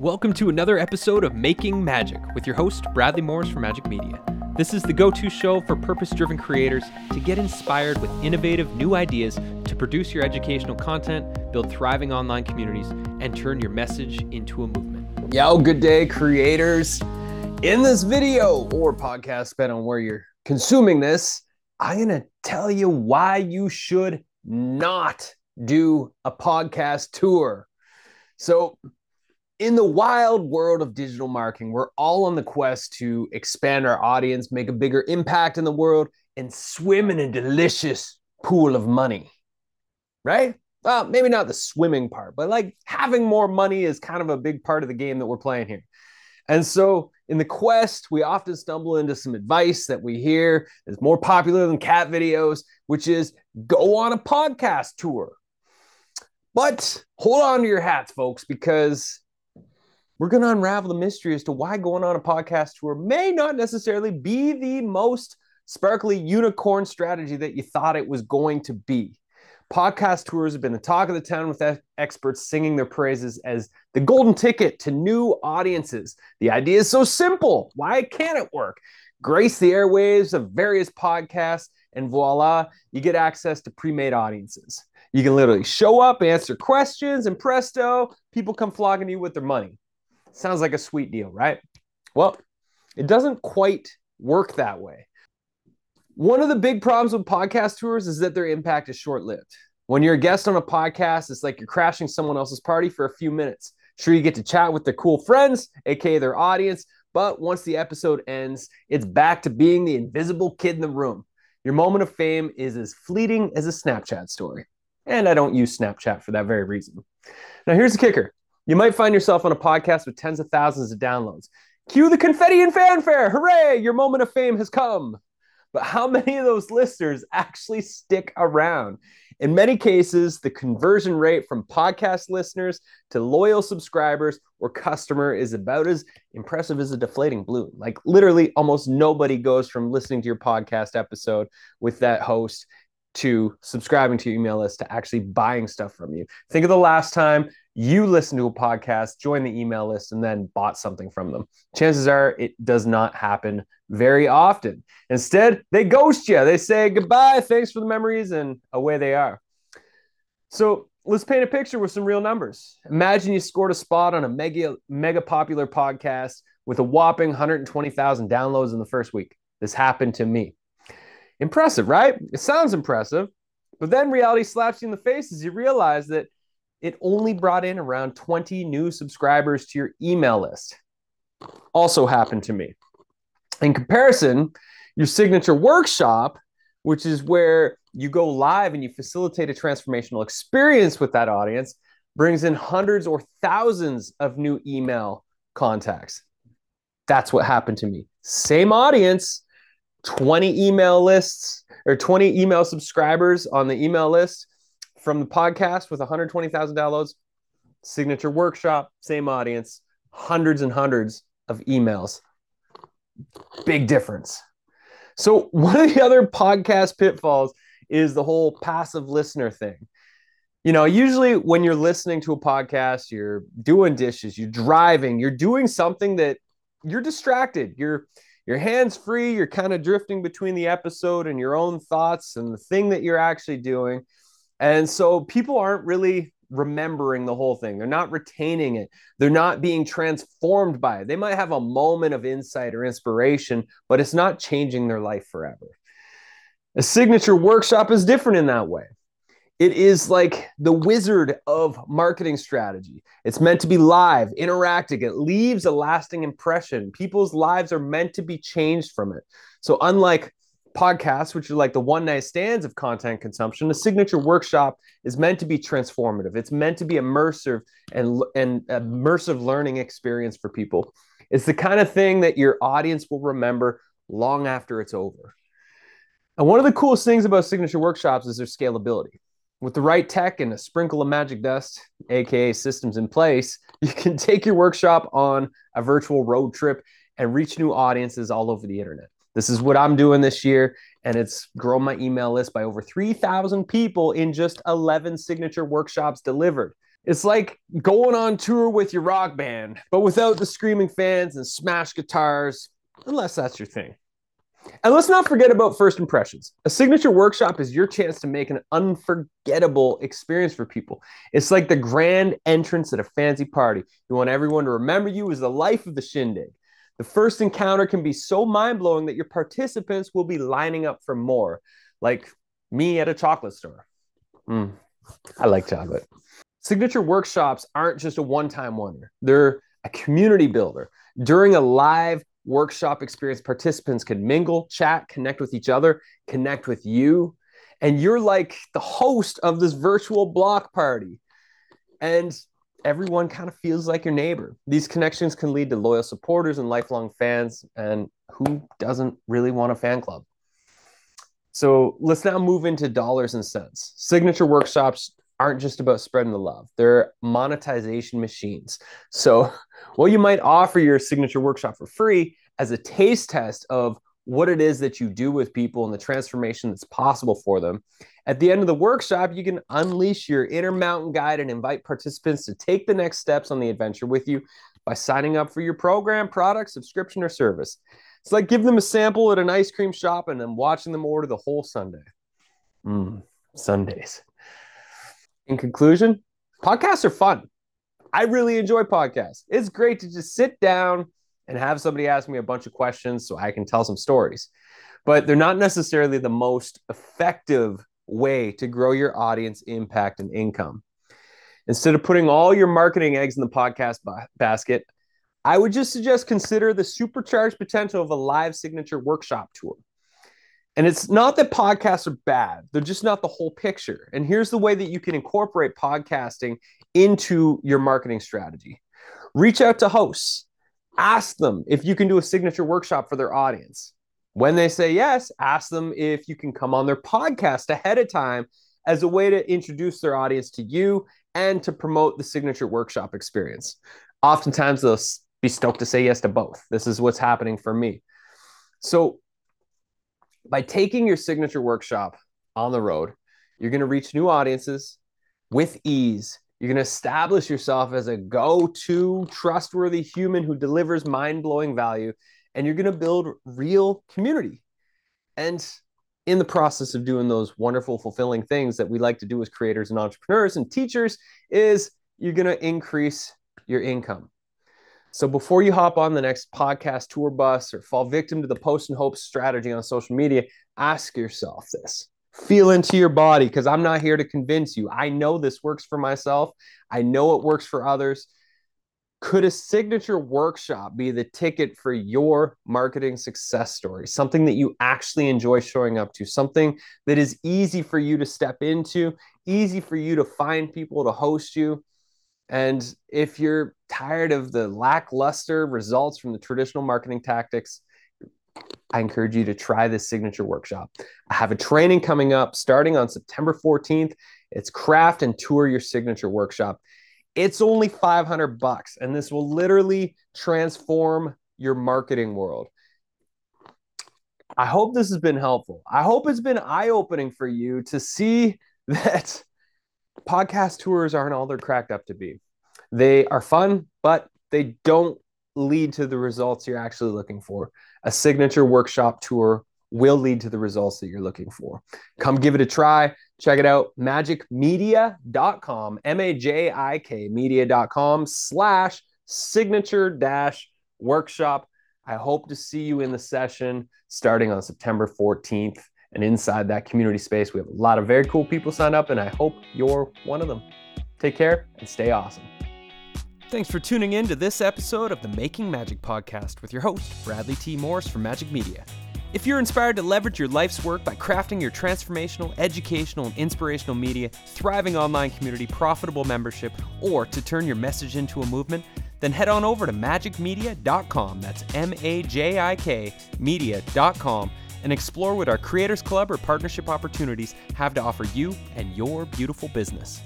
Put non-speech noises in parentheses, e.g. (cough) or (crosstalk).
Welcome to another episode of Making Magic with your host, Bradley Morris from Majik Media. This is the go to show for purpose driven creators to get inspired with innovative new ideas to produce your educational content, build thriving online communities, and turn your message into a movement. Yo, good day, creators. In this video or podcast, depending on where you're consuming this, I'm going to tell you why you should not do a podcast tour. So, in the wild world of digital marketing, we're all on the quest to expand our audience, make a bigger impact in the world, and swim in a delicious pool of money. Right? Well, maybe not the swimming part, but like having more money is kind of a big part of the game that we're playing here. And so, in the quest, we often stumble into some advice that we hear is more popular than cat videos, which is go on a podcast tour. But hold on to your hats, folks, because we're going to unravel the mystery as to why going on a podcast tour may not necessarily be the most sparkly unicorn strategy that you thought it was going to be. Podcast tours have been the talk of the town with experts singing their praises as the golden ticket to new audiences. The idea is so simple. Why can't it work? Grace the airwaves of various podcasts, and voila, you get access to pre made audiences. You can literally show up, answer questions, and presto, people come flogging you with their money. Sounds like a sweet deal, right? Well, it doesn't quite work that way. One of the big problems with podcast tours is that their impact is short lived. When you're a guest on a podcast, it's like you're crashing someone else's party for a few minutes. Sure, you get to chat with their cool friends, aka their audience, but once the episode ends, it's back to being the invisible kid in the room. Your moment of fame is as fleeting as a Snapchat story. And I don't use Snapchat for that very reason. Now, here's the kicker you might find yourself on a podcast with tens of thousands of downloads. Cue the confetti and fanfare. Hooray, your moment of fame has come. But how (laughs) many of those listeners actually stick around? In many cases, the conversion rate from podcast listeners to loyal subscribers or customer is about as impressive as a deflating balloon. Like literally, almost nobody goes from listening to your podcast episode with that host to subscribing to your email list to actually buying stuff from you. Think of the last time you listened to a podcast, joined the email list, and then bought something from them. Chances are it does not happen very often. Instead, they ghost you. They say goodbye, thanks for the memories, and away they are. So let's paint a picture with some real numbers. Imagine you scored a spot on a mega mega popular podcast with a whopping 120,000 downloads in the first week. This happened to me. Impressive, right? It sounds impressive. But then reality slaps you in the face as you realize that it only brought in around 20 new subscribers to your email list. Also happened to me. In comparison, your signature workshop, which is where you go live and you facilitate a transformational experience with that audience, brings in hundreds or thousands of new email contacts. That's what happened to me. Same audience, 20 email lists or 20 email subscribers on the email list, from the podcast with 120,000 downloads, signature workshop, same audience, hundreds and hundreds of emails. Big difference. So, one of the other podcast pitfalls is the whole passive listener thing. You know, usually when you're listening to a podcast, you're doing dishes, you're driving, you're doing something that you're distracted. You're your hands free, you're kind of drifting between the episode and your own thoughts and the thing that you're actually doing. And so people aren't really remembering the whole thing. They're not retaining it. They're not being transformed by it. They might have a moment of insight or inspiration, but it's not changing their life forever. A signature workshop is different in that way. It is like the wizard of marketing strategy. It's meant to be live, interactive. It leaves a lasting impression. People's lives are meant to be changed from it. So, unlike podcasts, which are like the one night stands of content consumption, the signature workshop is meant to be transformative. It's meant to be immersive and, and immersive learning experience for people. It's the kind of thing that your audience will remember long after it's over. And one of the coolest things about signature workshops is their scalability. With the right tech and a sprinkle of magic dust, aka systems in place, (laughs) you can take your workshop on a virtual road trip and reach new audiences all over the internet. This is what I'm doing this year. And it's grown my email list by over 3,000 people in just 11 signature workshops delivered. It's like going on tour with your rock band, but without the screaming fans and smash guitars, unless that's your thing. And let's not forget about first impressions. A signature workshop is your chance to make an unforgettable experience for people. It's like the grand entrance at a fancy party. You want everyone to remember you as the life of the shindig. The first encounter can be so mind blowing that your participants will be lining up for more, like me at a chocolate store. Mm, I like chocolate. Signature workshops aren't just a one time wonder, they're a community builder. During a live workshop experience, participants can mingle, chat, connect with each other, connect with you. And you're like the host of this virtual block party. And everyone kind of feels like your neighbor. These connections can lead to loyal supporters and lifelong fans. And who doesn't really want a fan club? So let's now move into dollars and cents. Signature workshops aren't just about spreading the love, they're monetization machines. So, (laughs) what you might offer your signature workshop for free as a taste test of what it is that you do with people and the transformation that's possible for them. At the end of the workshop, you can unleash your inner mountain guide and invite participants to take the next steps on the adventure with you by signing up for your program, product, subscription, or service. It's like giving them a sample at an ice cream shop and then watching them order the whole sundae. Mm, Sundays. In conclusion, podcasts are fun. I really enjoy podcasts. It's great to just sit down and have somebody ask me a bunch of questions so I can tell some stories. But they're not necessarily the most effective way to grow your audience impact and income. Instead of putting all your marketing eggs in the podcast ba- basket, I would just suggest consider the supercharged potential of a live signature workshop tour. And it's not that podcasts are bad, they're just not the whole picture. And here's the way that you can incorporate podcasting into your marketing strategy reach out to hosts, ask them if you can do a signature workshop for their audience. When they say yes, ask them if you can come on their podcast ahead of time as a way to introduce their audience to you and to promote the signature workshop experience. Oftentimes, they'll be stoked to say yes to both. This is what's happening for me. So, by taking your signature workshop on the road, you're going to reach new audiences with ease. You're going to establish yourself as a go to trustworthy human who delivers mind blowing value, and you're going to build real community. And in the process of doing those wonderful, fulfilling things that we like to do as creators and entrepreneurs and teachers, is you're going to increase your income. So before you hop on the next podcast tour bus or fall victim to the post and hope strategy on social media, ask yourself this. Feel into your body because I'm not here to convince you. I know this works for myself. I know it works for others. Could a signature workshop be the ticket for your marketing success story? Something that you actually enjoy showing up to, something that is easy for you to step into, easy for you to find people to host you and if you're tired of the lackluster results from the traditional marketing tactics, I encourage you to try this signature workshop. I have a training coming up starting on September 14th. It's craft and tour your signature workshop. It's only 500 bucks and this will literally transform your marketing world. I hope this has been helpful. I hope it's been eye-opening for you to see (laughs) that podcast tours aren't all they're cracked up to be. They are fun, but they don't lead to the results you're actually looking for. A signature workshop tour will lead to the results that you're looking for. Come give it a try. Check it out. Majikmedia.com, M A J I K media.com slash signature dash workshop. I hope to see you in the session starting on September 14th. And inside that community space, we have a lot of very cool people signed up, and I hope you're one of them. Take care and stay awesome. Thanks for tuning in to this episode of the Making Magic podcast with your host, Bradley T. Morris from Majik Media. If you're inspired to leverage your life's work by crafting your transformational, educational, and inspirational media, thriving online community, profitable membership, or to turn your message into a movement, then head on over to majikmedia.com. That's M A J I K media.com and explore what our Creators Club or partnership opportunities have to offer you and your beautiful business.